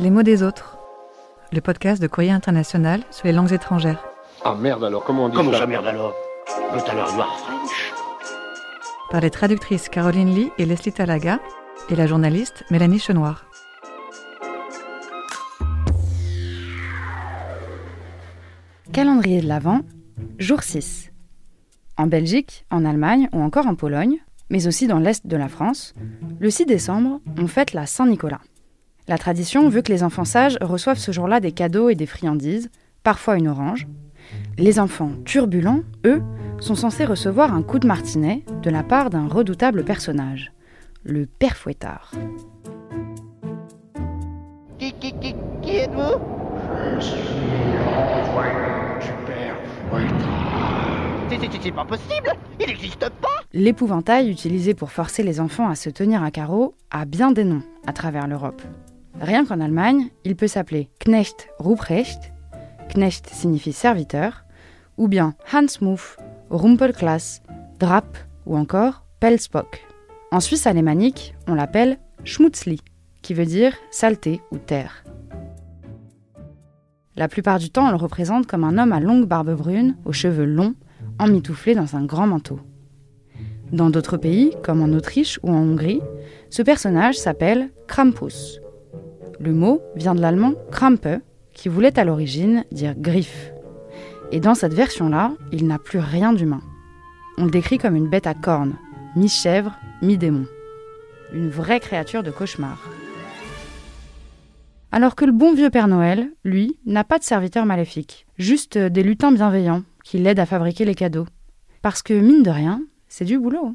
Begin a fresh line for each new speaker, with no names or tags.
Les mots des autres, le podcast de Courrier International sur les langues étrangères.
Ah merde alors, comment on dit
Comment
ça
ça merde alors French
Par les traductrices Caroline Lee et Leslie Talaga et la journaliste Mélanie Chenoir.
Calendrier de l'Avent, jour 6. En Belgique, en Allemagne ou encore en Pologne, mais aussi dans l'Est de la France, le 6 décembre, on fête la Saint-Nicolas. La tradition veut que les enfants sages reçoivent ce jour-là des cadeaux et des friandises, parfois une orange. Les enfants turbulents, eux, sont censés recevoir un coup de martinet de la part d'un redoutable personnage, le Père Fouettard.
Qui, qui, qui, qui êtes-vous? C'est- c'est- C'est pas possible Il n'existe pas
L'épouvantail utilisé pour forcer les enfants à se tenir à carreau a bien des noms à travers l'Europe. Rien qu'en Allemagne, il peut s'appeler Knecht Ruprecht, Knecht signifie serviteur, ou bien Hansmuff, Rumpelklaas, Drap ou encore Pelsbock. En Suisse alémanique, on l'appelle Schmutzli, qui veut dire saleté ou terre. La plupart du temps, on le représente comme un homme à longue barbe brune, aux cheveux longs, emmitouflé dans un grand manteau. Dans d'autres pays, comme en Autriche ou en Hongrie, ce personnage s'appelle Krampus. Le mot vient de l'allemand Krampe, qui voulait à l'origine dire griffe. Et dans cette version-là, il n'a plus rien d'humain. On le décrit comme une bête à cornes, mi-chèvre, mi-démon. Une vraie créature de cauchemar. Alors que le bon vieux Père Noël, lui, n'a pas de serviteur maléfique, juste des lutins bienveillants qui l'aident à fabriquer les cadeaux. Parce que, mine de rien, c'est du boulot.